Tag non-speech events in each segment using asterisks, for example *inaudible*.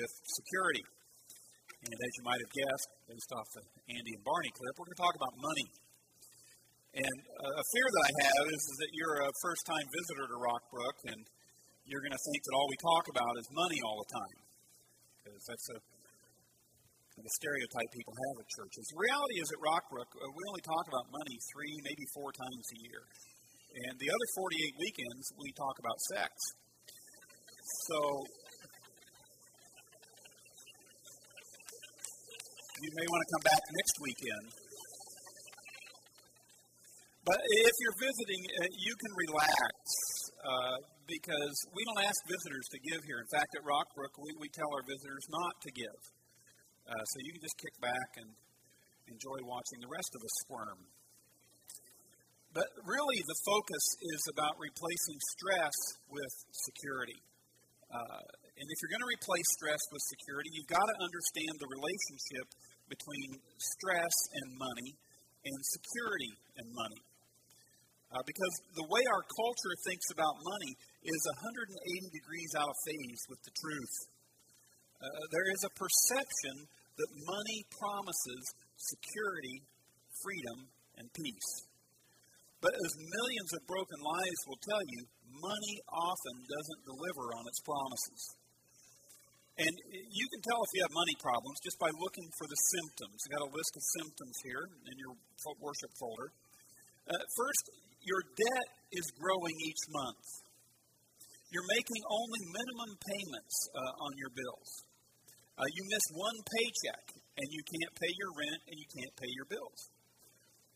with security. And as you might have guessed, based off the Andy and Barney clip, we're going to talk about money. And uh, a fear that I have is, that you're a first time visitor to Rockbrook and you're going to think that all we talk about is money all the time. Because that's a, the stereotype people have at churches. The reality is at Rockbrook, uh, we only talk about money three, maybe four times a year. And the other 48 weekends, we talk about sex. So you may want to come back next weekend. But if you're visiting, uh, you can relax uh, because we don't ask visitors to give here. In fact, at Rockbrook, we, we tell our visitors not to give. Uh, so you can just kick back and enjoy watching the rest of us squirm. But really, the focus is about replacing stress with security. Uh, and if you're going to replace stress with security, you've got to understand the relationship between stress and money and security and money. Uh, because the way our culture thinks about money is 180 degrees out of phase with the truth. Uh, there is a perception that money promises security, freedom, and peace. But as millions of broken lives will tell you, money often doesn't deliver on its promises. And you can tell if you have money problems just by looking for the symptoms. I've got a list of symptoms here in your worship folder. Uh, first, your debt is growing each month. You're making only minimum payments uh, on your bills. Uh, you miss one paycheck and you can't pay your rent and you can't pay your bills.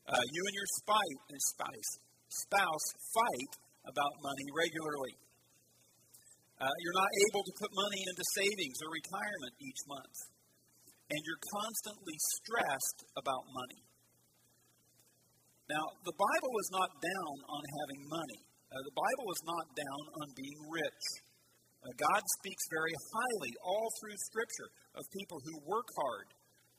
Uh, you and your spite, spouse, spouse fight about money regularly. Uh, you're not able to put money into savings or retirement each month. And you're constantly stressed about money. Now, the Bible is not down on having money. Uh, the Bible is not down on being rich. Uh, God speaks very highly all through Scripture of people who work hard,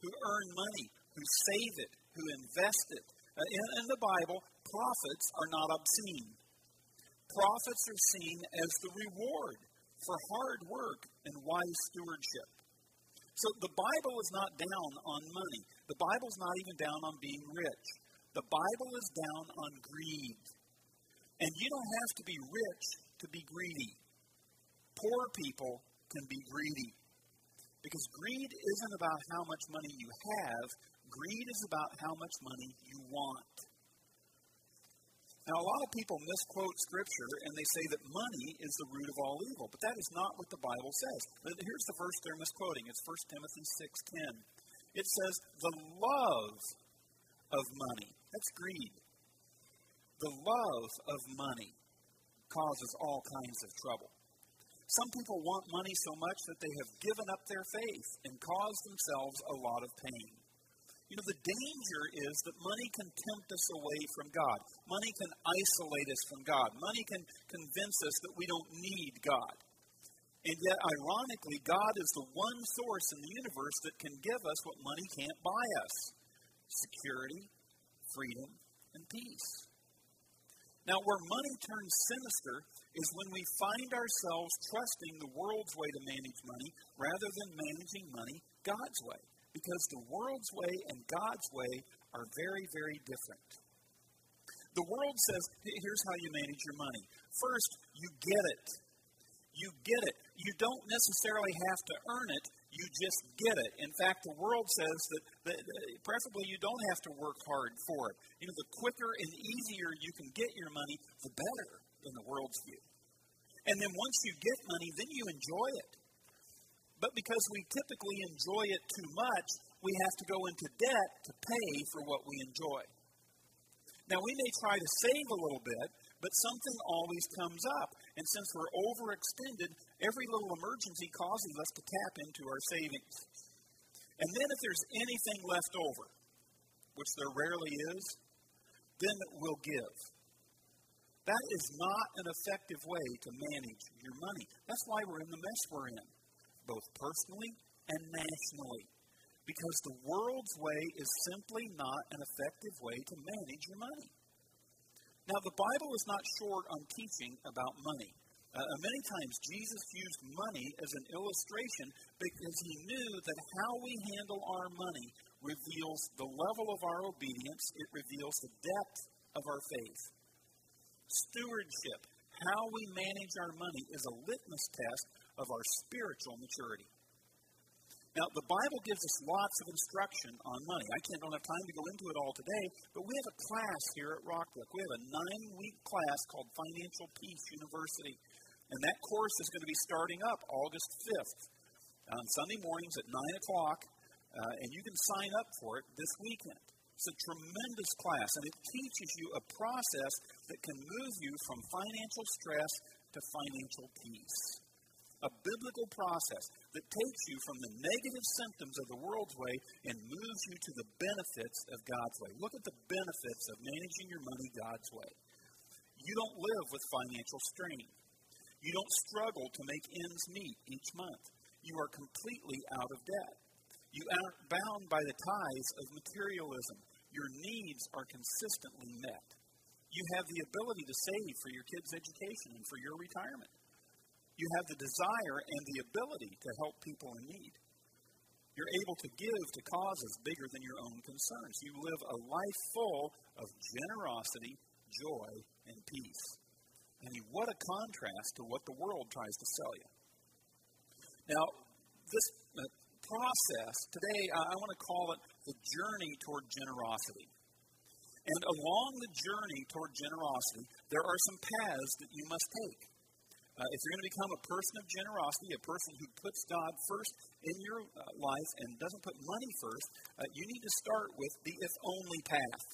who earn money, who save it, who invest it. Uh, in, in the Bible, profits are not obscene. Profits are seen as the reward for hard work and wise stewardship. So the Bible is not down on money. The Bible is not even down on being rich. The Bible is down on greed. And you don't have to be rich to be greedy. Poor people can be greedy. Because greed isn't about how much money you have, greed is about how much money you want. Now, a lot of people misquote Scripture and they say that money is the root of all evil, but that is not what the Bible says. Here's the verse they're misquoting. It's 1 Timothy 6.10. It says, the love of money. That's greed. The love of money causes all kinds of trouble. Some people want money so much that they have given up their faith and caused themselves a lot of pain. You know, the danger is that money can tempt us away from God. Money can isolate us from God. Money can convince us that we don't need God. And yet, ironically, God is the one source in the universe that can give us what money can't buy us security, freedom, and peace. Now, where money turns sinister is when we find ourselves trusting the world's way to manage money rather than managing money God's way because the world's way and God's way are very, very different. The world says, here's how you manage your money. First, you get it. You get it. You don't necessarily have to earn it, you just get it. In fact, the world says that, that preferably you don't have to work hard for it. You know, the quicker and easier you can get your money, the better in the world's view. And then once you get money, then you enjoy it. But because we typically enjoy it too much, we have to go into debt to pay for what we enjoy. Now, we may try to save a little bit, but something always comes up. And since we're overextended, every little emergency causes us to tap into our savings. And then, if there's anything left over, which there rarely is, then we'll give. That is not an effective way to manage your money. That's why we're in the mess we're in both personally and nationally. Because the world's way is simply not an effective way to manage your money. Now, the Bible is not short on teaching about money. Uh, many times, Jesus used money as an illustration because he knew that how we handle our money reveals the level of our obedience, it reveals the depth of our faith. Stewardship, how we manage our money, is a litmus test of our spiritual maturity. Now, the Bible gives us lots of instruction on money. I can't, don't have time to go into it all today, but we have a class here at Rockbrook. We have a nine week class called Financial Peace University. And that course is going to be starting up August 5th on Sunday mornings at 9 o'clock. Uh, and you can sign up for it this weekend. It's a tremendous class, and it teaches you a process that can move you from financial stress to financial peace. A biblical process that takes you from the negative symptoms of the world's way and moves you to the benefits of God's way. Look at the benefits of managing your money God's way. You don't live with financial strain. You don't struggle to make ends meet each month. You are completely out of debt. You aren't bound by the ties of materialism. Your needs are consistently met. You have the ability to save for your kids' education and for your retirement. You have the desire and the ability to help people in need. You're able to give to causes bigger than your own concerns. You live a life full of generosity, joy, and peace. I mean, what a contrast to what the world tries to sell you. Now, this uh, process, today I want to call it the journey toward generosity. And along the journey toward generosity, there are some paths that you must take. Uh, if you're going to become a person of generosity, a person who puts God first in your uh, life and doesn't put money first, uh, you need to start with the if only path.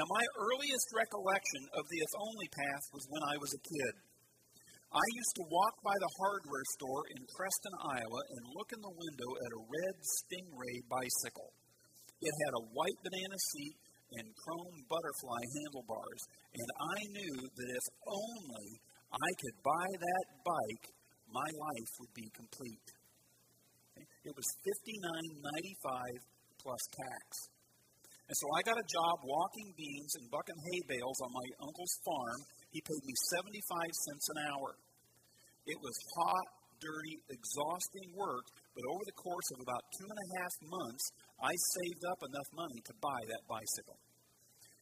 Now, my earliest recollection of the if only path was when I was a kid. I used to walk by the hardware store in Preston, Iowa, and look in the window at a red Stingray bicycle. It had a white banana seat and chrome butterfly handlebars, and I knew that if only I could buy that bike, my life would be complete. It was $59.95 plus tax. And so I got a job walking beans and bucking hay bales on my uncle's farm he paid me 75 cents an hour. It was hot, dirty, exhausting work, but over the course of about two and a half months, I saved up enough money to buy that bicycle.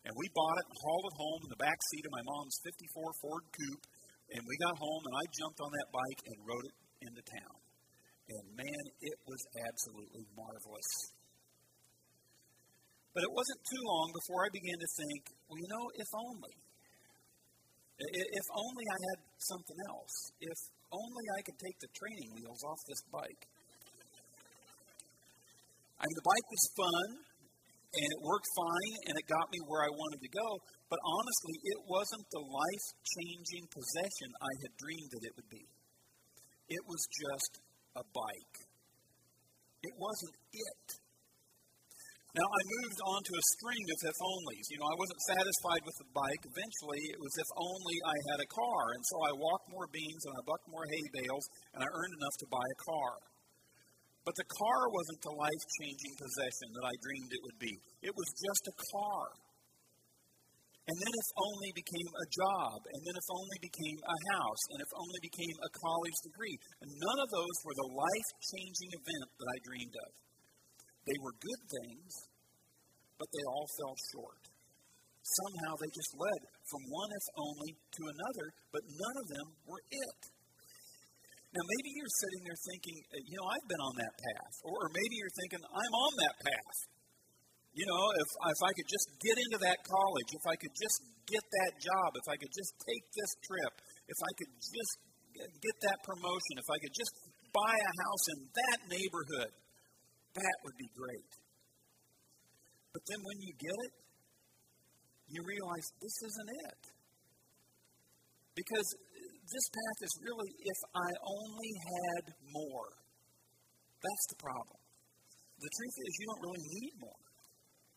And we bought it and hauled it home in the back seat of my mom's 54 Ford Coupe. And we got home, and I jumped on that bike and rode it into town. And man, it was absolutely marvelous. But it wasn't too long before I began to think, well, you know, if only. If only I had something else. If only I could take the training wheels off this bike. I mean, the bike was fun, and it worked fine, and it got me where I wanted to go. But honestly, it wasn't the life changing possession I had dreamed that it would be. It was just a bike. It wasn't it. Now, I moved on to a string of if onlys. You know, I wasn't satisfied with the bike. Eventually, it was if only I had a car. And so I walked more beans and I bucked more hay bales, and I earned enough to buy a car. But the car wasn't the life changing possession that I dreamed it would be, it was just a car. And then if only became a job, and then if only became a house, and if only became a college degree. And none of those were the life changing event that I dreamed of. They were good things, but they all fell short. Somehow they just led from one if only to another, but none of them were it. Now, maybe you're sitting there thinking, uh, you know, I've been on that path. Or, or maybe you're thinking, I'm on that path. You know, if, if I could just get into that college, if I could just get that job, if I could just take this trip, if I could just get that promotion, if I could just buy a house in that neighborhood, that would be great. But then when you get it, you realize this isn't it. Because this path is really if I only had more. That's the problem. The truth is, you don't really need more.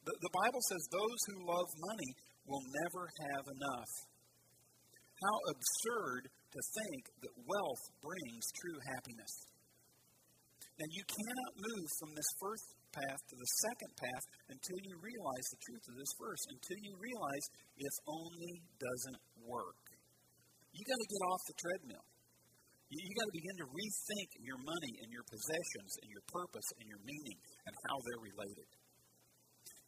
The, the Bible says those who love money will never have enough. How absurd to think that wealth brings true happiness. Now, you cannot move from this first path to the second path until you realize the truth of this verse, until you realize if only doesn't work. You got to get off the treadmill. You, you got to begin to rethink your money and your possessions and your purpose and your meaning and how they're related.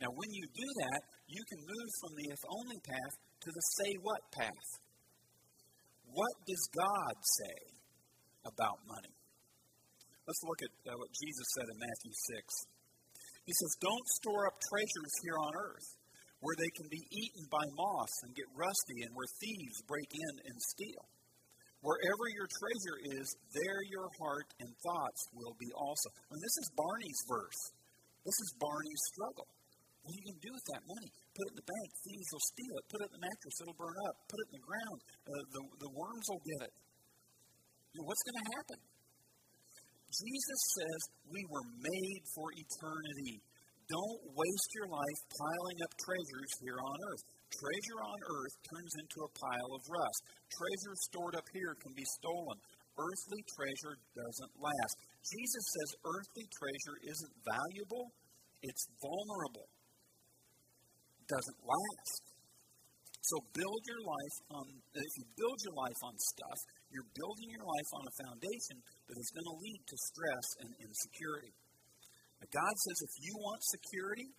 Now, when you do that, you can move from the if only path to the say what path. What does God say about money? Let's look at uh, what Jesus said in Matthew 6. He says, Don't store up treasures here on earth where they can be eaten by moths and get rusty and where thieves break in and steal. Wherever your treasure is, there your heart and thoughts will be also. And this is Barney's verse. This is Barney's struggle. What are you going to do with that money? Put it in the bank. Thieves will steal it. Put it in the mattress. It'll burn up. Put it in the ground. Uh, the, the worms will get it. You know, what's going to happen? Jesus says we were made for eternity. Don't waste your life piling up treasures here on earth. Treasure on earth turns into a pile of rust. Treasure stored up here can be stolen. Earthly treasure doesn't last. Jesus says earthly treasure isn't valuable, it's vulnerable. Doesn't last. So build your life on, if you build your life on stuff, you're building your life on a foundation that is going to lead to stress and insecurity. Now God says if you want security,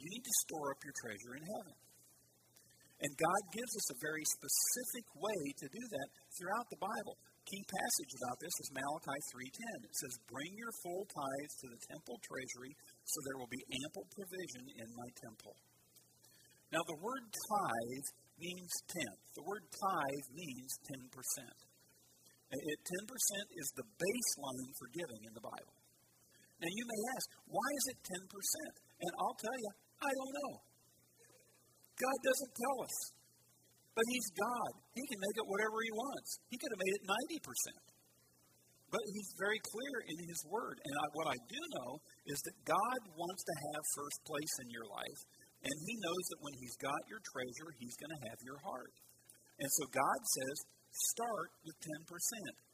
you need to store up your treasure in heaven. And God gives us a very specific way to do that throughout the Bible. Key passage about this is Malachi 3:10. It says, "Bring your full tithes to the temple treasury, so there will be ample provision in my temple." Now the word tithe means tenth. The word tithe means 10%. It, 10% is the baseline for giving in the Bible. Now you may ask, why is it 10%? And I'll tell you, I don't know. God doesn't tell us. But He's God. He can make it whatever He wants. He could have made it 90%. But He's very clear in His Word. And I, what I do know is that God wants to have first place in your life. And He knows that when He's got your treasure, He's going to have your heart. And so God says, start with 10%.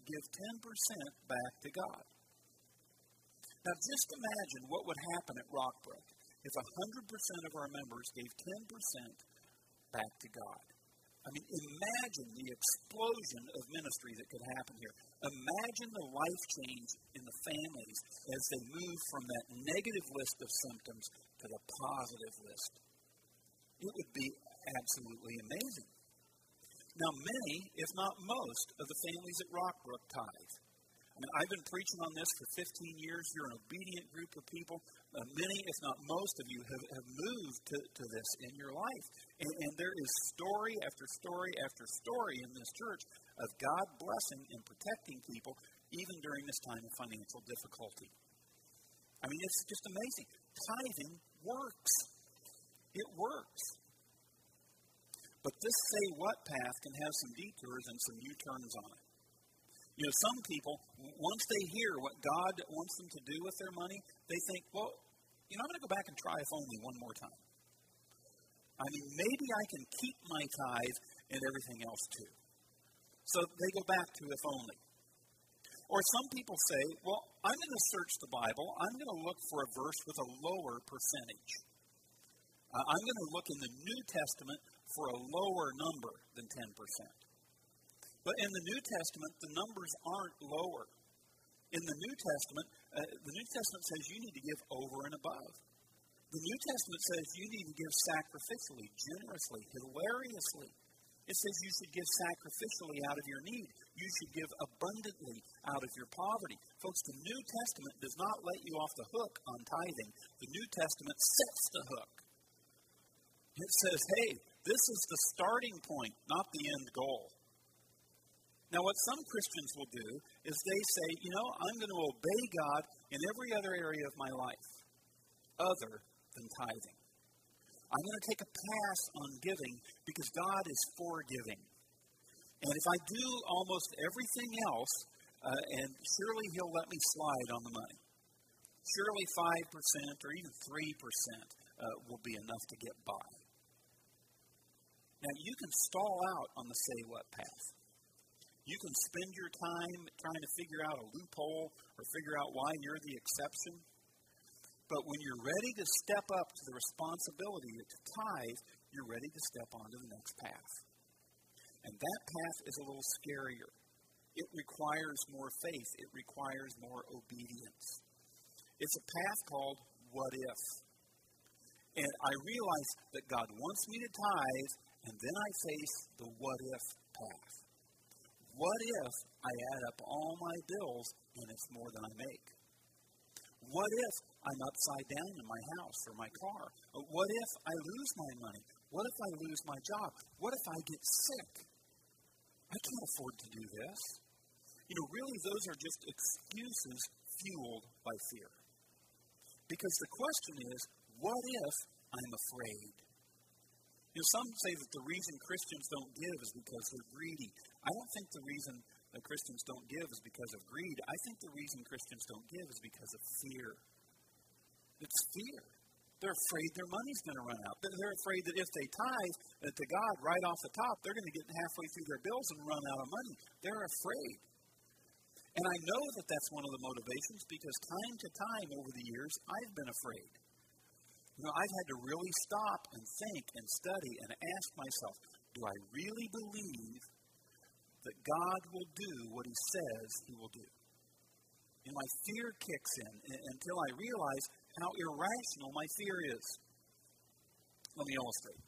Give 10% back to God. Now, just imagine what would happen at Rockbrook if 100% of our members gave 10% back to God. I mean, imagine the explosion of ministry that could happen here. Imagine the life change in the families as they move from that negative list of symptoms to the positive list. It would be absolutely amazing. Now, many, if not most, of the families at Rockbrook tithe. Mean, I've been preaching on this for 15 years. You're an obedient group of people. Uh, many, if not most of you, have, have moved to, to this in your life. And, and there is story after story after story in this church of God blessing and protecting people even during this time of financial difficulty. I mean, it's just amazing. Tithing works. It works. But this say what path can have some detours and some U turns on it. You know, some people, once they hear what God wants them to do with their money, they think, well, you know, I'm going to go back and try if only one more time. I mean, maybe I can keep my tithe and everything else too. So they go back to if only. Or some people say, well, I'm going to search the Bible. I'm going to look for a verse with a lower percentage. Uh, I'm going to look in the New Testament for a lower number than 10%. But in the New Testament, the numbers aren't lower. In the New Testament, uh, the New Testament says you need to give over and above. The New Testament says you need to give sacrificially, generously, hilariously. It says you should give sacrificially out of your need. You should give abundantly out of your poverty. Folks, the New Testament does not let you off the hook on tithing. The New Testament sets the hook. It says, hey, this is the starting point, not the end goal. Now, what some Christians will do is they say, you know, I'm going to obey God in every other area of my life other than tithing. I'm going to take a pass on giving because God is forgiving. And if I do almost everything else, uh, and surely He'll let me slide on the money. Surely 5% or even 3% uh, will be enough to get by. Now, you can stall out on the say what path. You can spend your time trying to figure out a loophole or figure out why you're the exception. But when you're ready to step up to the responsibility to tithe, you're ready to step onto the next path. And that path is a little scarier. It requires more faith, it requires more obedience. It's a path called what if. And I realize that God wants me to tithe, and then I face the what if path. What if I add up all my bills and it's more than I make? What if I'm upside down in my house or my car? What if I lose my money? What if I lose my job? What if I get sick? I can't afford to do this. You know, really, those are just excuses fueled by fear. Because the question is, what if I'm afraid? You know, some say that the reason Christians don't give is because they're greedy. I don't think the reason that Christians don't give is because of greed. I think the reason Christians don't give is because of fear. It's fear. They're afraid their money's going to run out. They're afraid that if they tithe to God right off the top, they're going to get halfway through their bills and run out of money. They're afraid. And I know that that's one of the motivations because time to time over the years, I've been afraid. You know, I've had to really stop and think and study and ask myself, do I really believe that God will do what he says he will do? And my fear kicks in until I realize how irrational my fear is. Let me illustrate.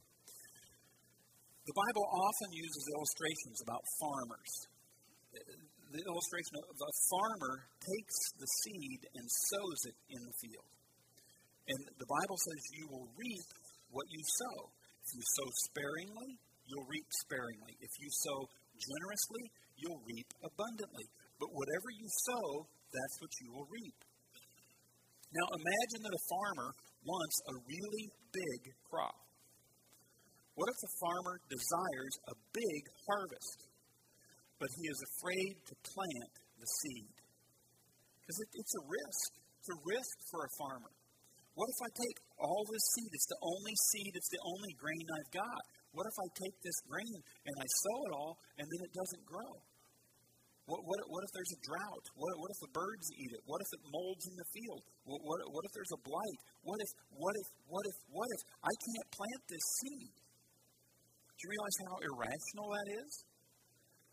The Bible often uses illustrations about farmers. Uh, the illustration of a farmer takes the seed and sows it in the field. And the Bible says you will reap what you sow. If you sow sparingly, you'll reap sparingly. If you sow generously, you'll reap abundantly. But whatever you sow, that's what you will reap. Now imagine that a farmer wants a really big crop. What if the farmer desires a big harvest, but he is afraid to plant the seed? Because it, it's a risk. It's a risk for a farmer. What if I take all this seed? It's the only seed, it's the only grain I've got. What if I take this grain and I sow it all and then it doesn't grow? What, what, what if there's a drought? What, what if the birds eat it? What if it molds in the field? What, what, what if there's a blight? What if, what if, what if, what if I can't plant this seed? Do you realize how irrational that is?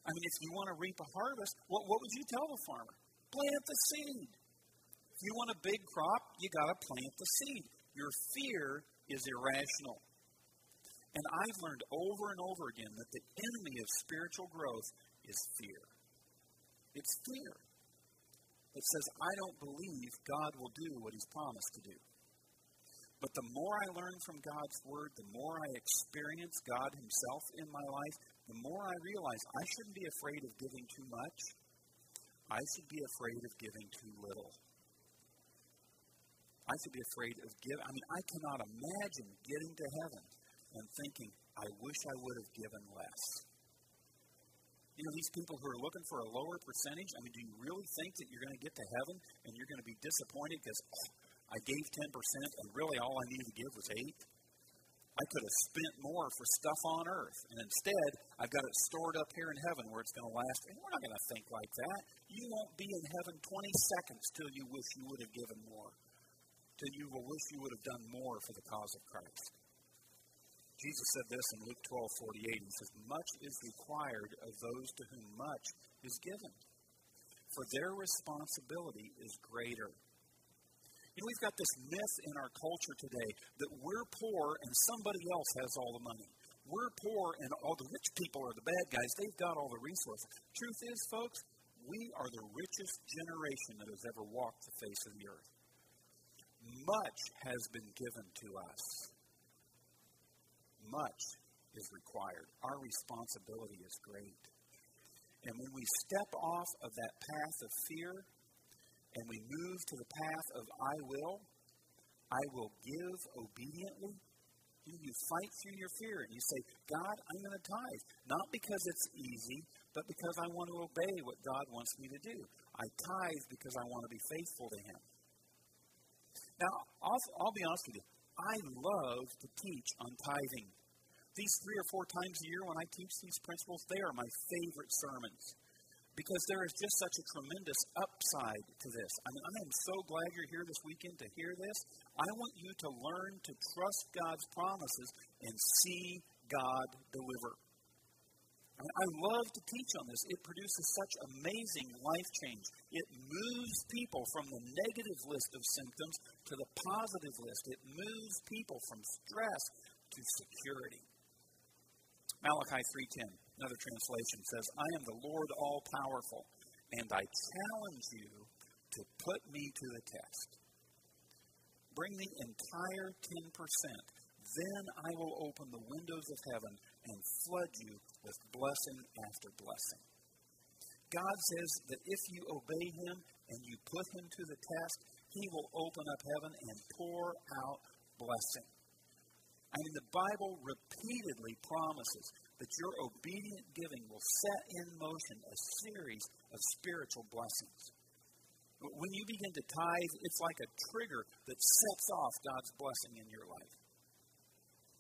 I mean, if you want to reap a harvest, what, what would you tell the farmer? Plant the seed. If you want a big crop, you got to plant the seed. Your fear is irrational. And I've learned over and over again that the enemy of spiritual growth is fear. It's fear that says, I don't believe God will do what He's promised to do. But the more I learn from God's Word, the more I experience God Himself in my life, the more I realize I shouldn't be afraid of giving too much. I should be afraid of giving too little. I should be afraid of giving. I mean, I cannot imagine getting to heaven and thinking, I wish I would have given less. You know, these people who are looking for a lower percentage, I mean, do you really think that you're going to get to heaven and you're going to be disappointed because oh, I gave 10% and really all I needed to give was 8? I could have spent more for stuff on earth. And instead, I've got it stored up here in heaven where it's going to last. And we're not going to think like that. You won't be in heaven 20 seconds till you wish you would have given more, till you will wish you would have done more for the cause of Christ. Jesus said this in Luke 12 48. He says, Much is required of those to whom much is given, for their responsibility is greater. You know, we've got this myth in our culture today that we're poor and somebody else has all the money. We're poor and all the rich people are the bad guys. They've got all the resources. Truth is, folks, we are the richest generation that has ever walked the face of the earth. Much has been given to us much is required. Our responsibility is great. And when we step off of that path of fear and we move to the path of I will, I will give obediently, you fight through your fear and you say, God, I'm going to tithe. Not because it's easy, but because I want to obey what God wants me to do. I tithe because I want to be faithful to Him. Now, I'll, I'll be honest with you. I love to teach on tithing. These three or four times a year when I teach these principles, they are my favorite sermons because there is just such a tremendous upside to this. I mean, I am so glad you're here this weekend to hear this. I want you to learn to trust God's promises and see God deliver. I love to teach on this. It produces such amazing life change. It moves people from the negative list of symptoms to the positive list. It moves people from stress to security. Malachi 3:10, another translation says, "I am the Lord all powerful, and I challenge you to put me to the test. Bring the entire 10%, then I will open the windows of heaven and flood you with blessing after blessing. God says that if you obey Him and you put Him to the test, He will open up heaven and pour out blessing. I mean, the Bible repeatedly promises that your obedient giving will set in motion a series of spiritual blessings. When you begin to tithe, it's like a trigger that sets off God's blessing in your life.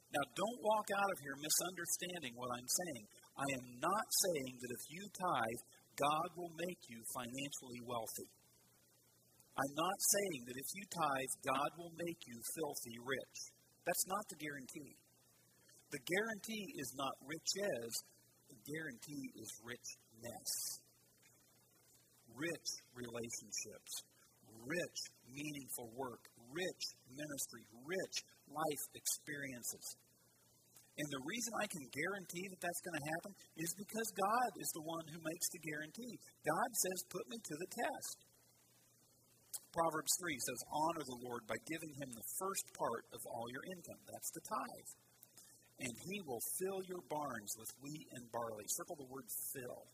Now, don't walk out of here misunderstanding what I'm saying. I am not saying that if you tithe, God will make you financially wealthy. I'm not saying that if you tithe, God will make you filthy rich. That's not the guarantee. The guarantee is not riches, the guarantee is richness. Rich relationships, rich meaningful work, rich ministry, rich life experiences. And the reason I can guarantee that that's going to happen is because God is the one who makes the guarantee. God says, Put me to the test. Proverbs 3 says, Honor the Lord by giving him the first part of all your income. That's the tithe. And he will fill your barns with wheat and barley. Circle the word fill.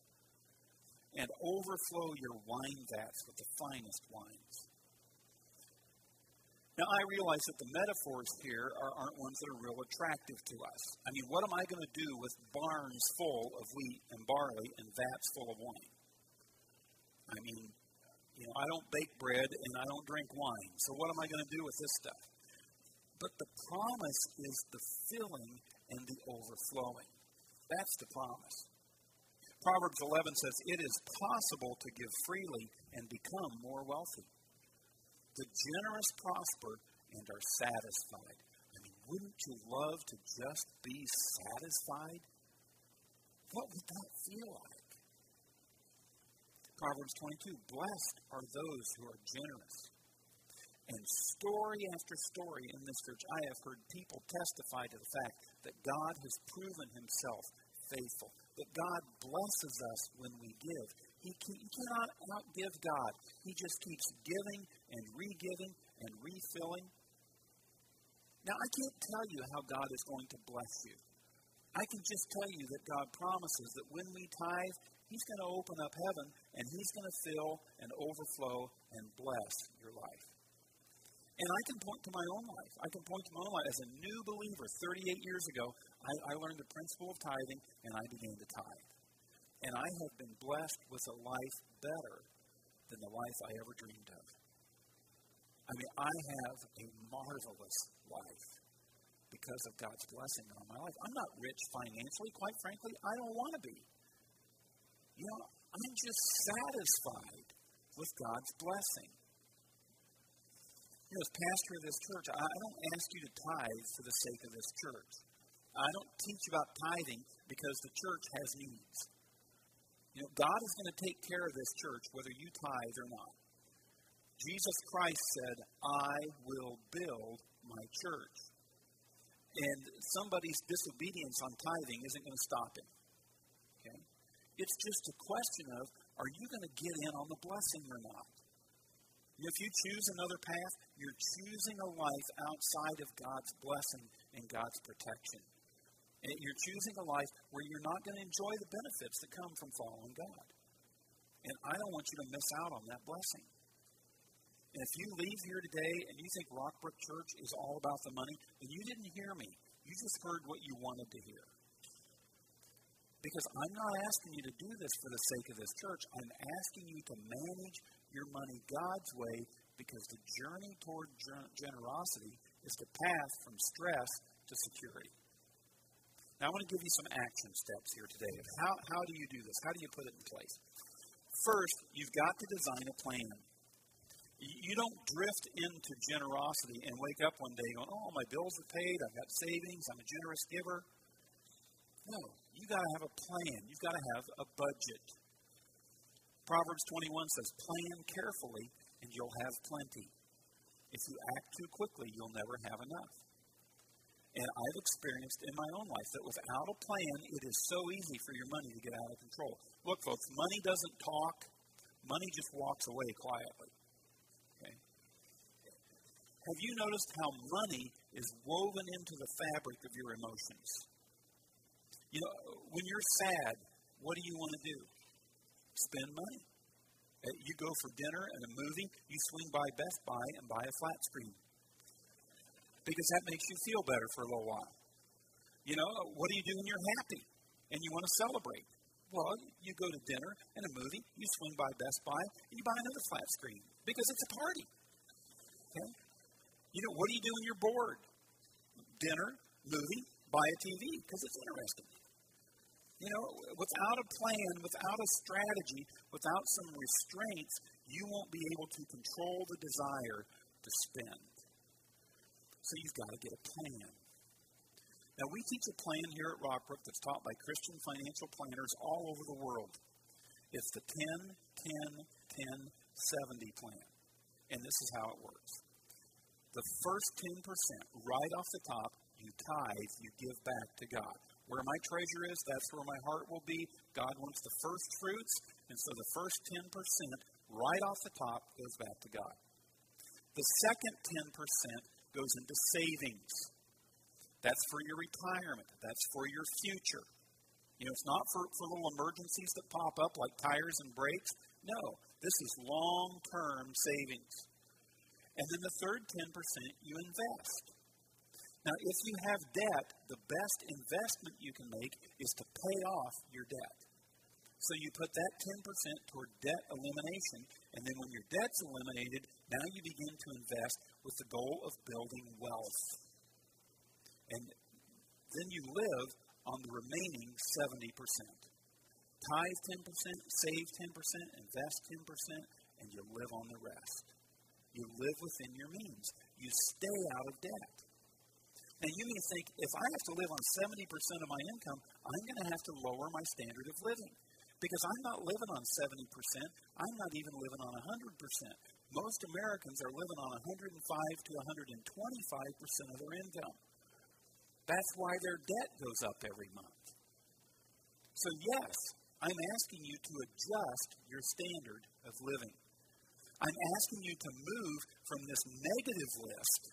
And overflow your wine vats with the finest wines. Now, I realize that the metaphors here are, aren't ones that are real attractive to us. I mean, what am I going to do with barns full of wheat and barley and vats full of wine? I mean, you know, I don't bake bread and I don't drink wine, so what am I going to do with this stuff? But the promise is the filling and the overflowing. That's the promise. Proverbs 11 says, It is possible to give freely and become more wealthy. The generous prosper and are satisfied. I mean, wouldn't you love to just be satisfied? What would that feel like? Proverbs 22 Blessed are those who are generous. And story after story in this church, I have heard people testify to the fact that God has proven himself faithful, that God blesses us when we give. He, he cannot outgive God. He just keeps giving and re-giving and refilling. Now, I can't tell you how God is going to bless you. I can just tell you that God promises that when we tithe, He's going to open up heaven and He's going to fill and overflow and bless your life. And I can point to my own life. I can point to my own life. As a new believer, 38 years ago, I, I learned the principle of tithing and I began to tithe. And I have been blessed with a life better than the life I ever dreamed of. I mean, I have a marvelous life because of God's blessing on my life. I'm not rich financially, quite frankly. I don't want to be. You know, I'm just satisfied with God's blessing. You know, as pastor of this church, I don't ask you to tithe for the sake of this church. I don't teach about tithing because the church has needs. You know, God is going to take care of this church whether you tithe or not. Jesus Christ said, I will build my church. And somebody's disobedience on tithing isn't going to stop him. Okay? It's just a question of are you going to get in on the blessing or not? If you choose another path, you're choosing a life outside of God's blessing and God's protection. And you're choosing a life where you're not going to enjoy the benefits that come from following God. And I don't want you to miss out on that blessing. And if you leave here today and you think Rockbrook Church is all about the money, then you didn't hear me. You just heard what you wanted to hear. Because I'm not asking you to do this for the sake of this church. I'm asking you to manage your money God's way because the journey toward generosity is the path from stress to security. Now, I want to give you some action steps here today. How, how do you do this? How do you put it in place? First, you've got to design a plan. You don't drift into generosity and wake up one day going, oh, my bills are paid, I've got savings, I'm a generous giver. No, you You've got to have a plan. You've got to have a budget. Proverbs 21 says, Plan carefully and you'll have plenty. If you act too quickly, you'll never have enough. And I've experienced in my own life that without a plan, it is so easy for your money to get out of control. Look, folks, money doesn't talk, money just walks away quietly. Okay? Have you noticed how money is woven into the fabric of your emotions? You know, when you're sad, what do you want to do? Spend money. Uh, you go for dinner and a movie, you swing by Best Buy and buy a flat screen. Because that makes you feel better for a little while. You know, what do you do when you're happy and you want to celebrate? Well, you go to dinner and a movie, you swing by Best Buy, and you buy another flat screen because it's a party. Okay? You know, what do you do when you're bored? Dinner, movie, buy a TV because it's interesting. You know, without a plan, without a strategy, without some restraints, you won't be able to control the desire to spend. So you've got to get a plan. Now, we teach a plan here at Rockbrook that's taught by Christian financial planners all over the world. It's the 10 10 10 70 plan. And this is how it works. The first 10%, right off the top, you tithe, you give back to God. Where my treasure is, that's where my heart will be. God wants the first fruits, and so the first 10% right off the top goes back to God. The second 10% goes into savings. That's for your retirement, that's for your future. You know, it's not for, for little emergencies that pop up like tires and brakes. No, this is long term savings. And then the third 10% you invest. Now, if you have debt, the best investment you can make is to pay off your debt. So you put that 10% toward debt elimination, and then when your debt's eliminated, now you begin to invest with the goal of building wealth. And then you live on the remaining 70%. Tithe 10%, save 10%, invest 10%, and you live on the rest. You live within your means. You stay out of debt. Now, you may think if I have to live on 70% of my income, I'm going to have to lower my standard of living because I'm not living on 70%. I'm not even living on 100%. Most Americans are living on 105 to 125% of their income. That's why their debt goes up every month. So, yes, I'm asking you to adjust your standard of living. I'm asking you to move from this negative list,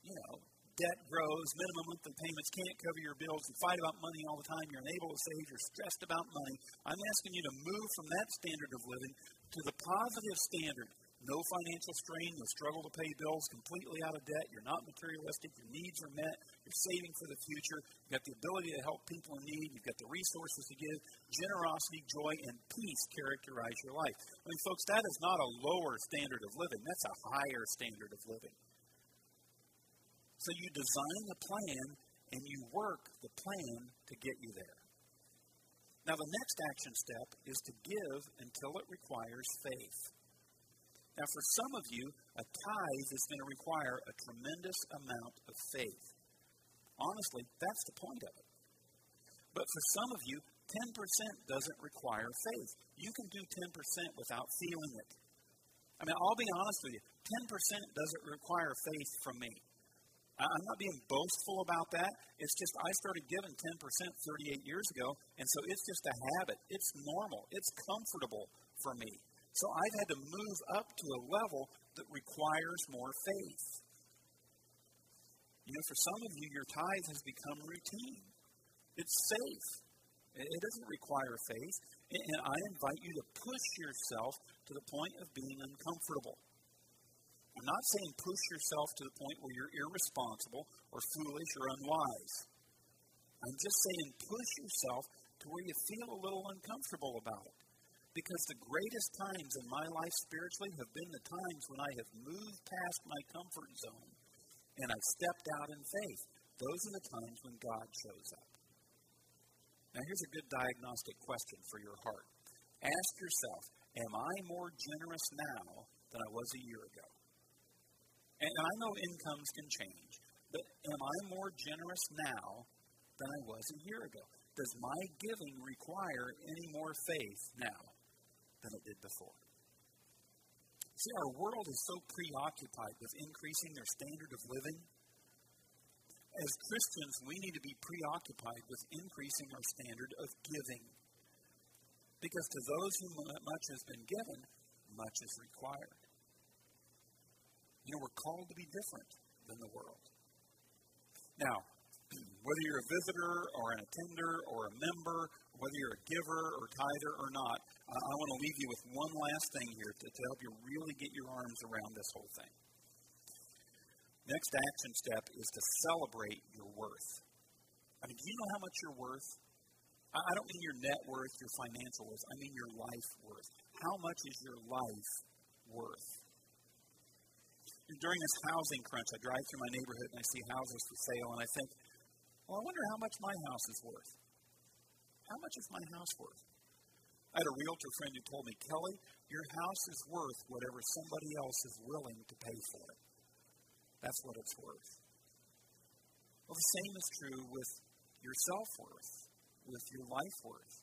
you know, debt grows, minimum monthly payments can't cover your bills, you fight about money all the time, you're unable to save, you're stressed about money. I'm asking you to move from that standard of living to the positive standard. No financial strain, no struggle to pay bills, completely out of debt, you're not materialistic, your needs are met, you're saving for the future, you've got the ability to help people in need, you've got the resources to give, generosity, joy, and peace characterize your life. I mean, folks, that is not a lower standard of living, that's a higher standard of living. So you design the plan and you work the plan to get you there. Now, the next action step is to give until it requires faith. Now, for some of you, a tithe is going to require a tremendous amount of faith. Honestly, that's the point of it. But for some of you, 10% doesn't require faith. You can do 10% without feeling it. I mean, I'll be honest with you 10% doesn't require faith from me. I'm not being boastful about that. It's just I started giving 10% 38 years ago, and so it's just a habit. It's normal. It's comfortable for me. So I've had to move up to a level that requires more faith. You know, for some of you, your tithe has become routine. It's safe. It doesn't require faith. And I invite you to push yourself to the point of being uncomfortable. I'm not saying push yourself to the point where you're irresponsible or foolish or unwise. I'm just saying push yourself to where you feel a little uncomfortable about it. Because the greatest times in my life spiritually have been the times when I have moved past my comfort zone and I've stepped out in faith. Those are the times when God shows up. Now, here's a good diagnostic question for your heart. Ask yourself Am I more generous now than I was a year ago? And I know incomes can change, but am I more generous now than I was a year ago? does my giving require any more faith now than it did before? See, our world is so preoccupied with increasing their standard of living. As Christians, we need to be preoccupied with increasing our standard of giving. Because to those whom much has been given, much is required. You know, we're called to be different than the world. Now, *clears throat* whether you're a visitor or an attender or a member, whether you're a giver or tither or not, uh, I want to leave you with one last thing here to, to help you really get your arms around this whole thing. Next action step is to celebrate your worth. I mean, do you know how much you're worth? I don't mean your net worth, your financial worth. I mean your life worth. How much is your life worth? During this housing crunch, I drive through my neighborhood and I see houses for sale, and I think, well, I wonder how much my house is worth. How much is my house worth? I had a realtor friend who told me, Kelly, your house is worth whatever somebody else is willing to pay for it. That's what it's worth. Well, the same is true with your self worth, with your life worth.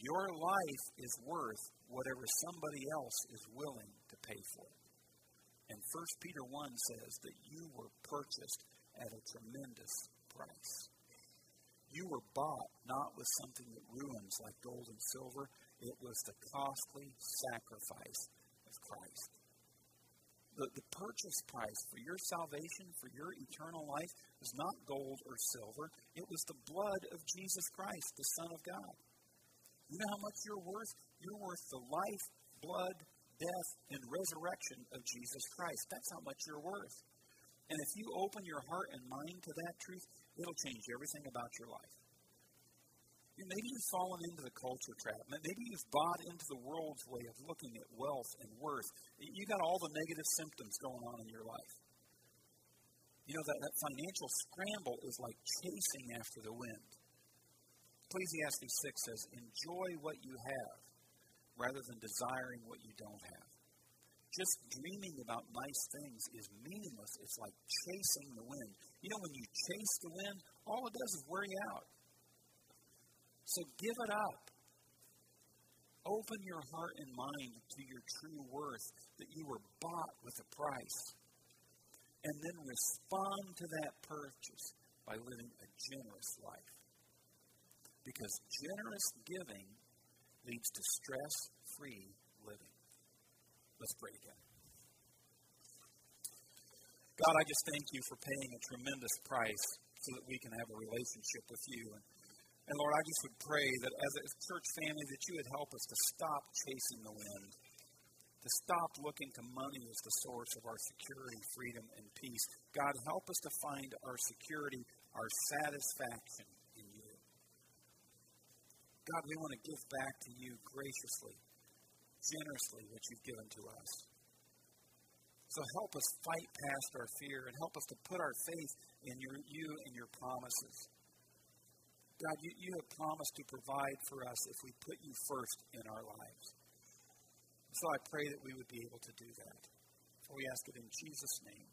Your life is worth whatever somebody else is willing to pay for it. And 1 Peter 1 says that you were purchased at a tremendous price. You were bought not with something that ruins like gold and silver, it was the costly sacrifice of Christ. The, the purchase price for your salvation, for your eternal life, was not gold or silver. It was the blood of Jesus Christ, the Son of God. You know how much you're worth? You're worth the life, blood, death, and resurrection of Jesus Christ. That's how much you're worth. And if you open your heart and mind to that truth, it'll change everything about your life. Maybe you've fallen into the culture trap. Maybe you've bought into the world's way of looking at wealth and worth. You got all the negative symptoms going on in your life. You know, that, that financial scramble is like chasing after the wind. Ecclesiastes 6 says, Enjoy what you have rather than desiring what you don't have just dreaming about nice things is meaningless. It's like chasing the wind. You know, when you chase the wind, all it does is wear you out. So give it up. Open your heart and mind to your true worth, that you were bought with a price. And then respond to that purchase by living a generous life. Because generous giving leads to stress free living. Let's pray together. God, I just thank you for paying a tremendous price so that we can have a relationship with you. And, and Lord, I just would pray that as a church family that you would help us to stop chasing the wind, to stop looking to money as the source of our security, freedom, and peace. God, help us to find our security, our satisfaction. God, we want to give back to you graciously generously what you've given to us. So help us fight past our fear and help us to put our faith in your, you and your promises. God, you, you have promised to provide for us if we put you first in our lives. So I pray that we would be able to do that. For we ask it in Jesus' name.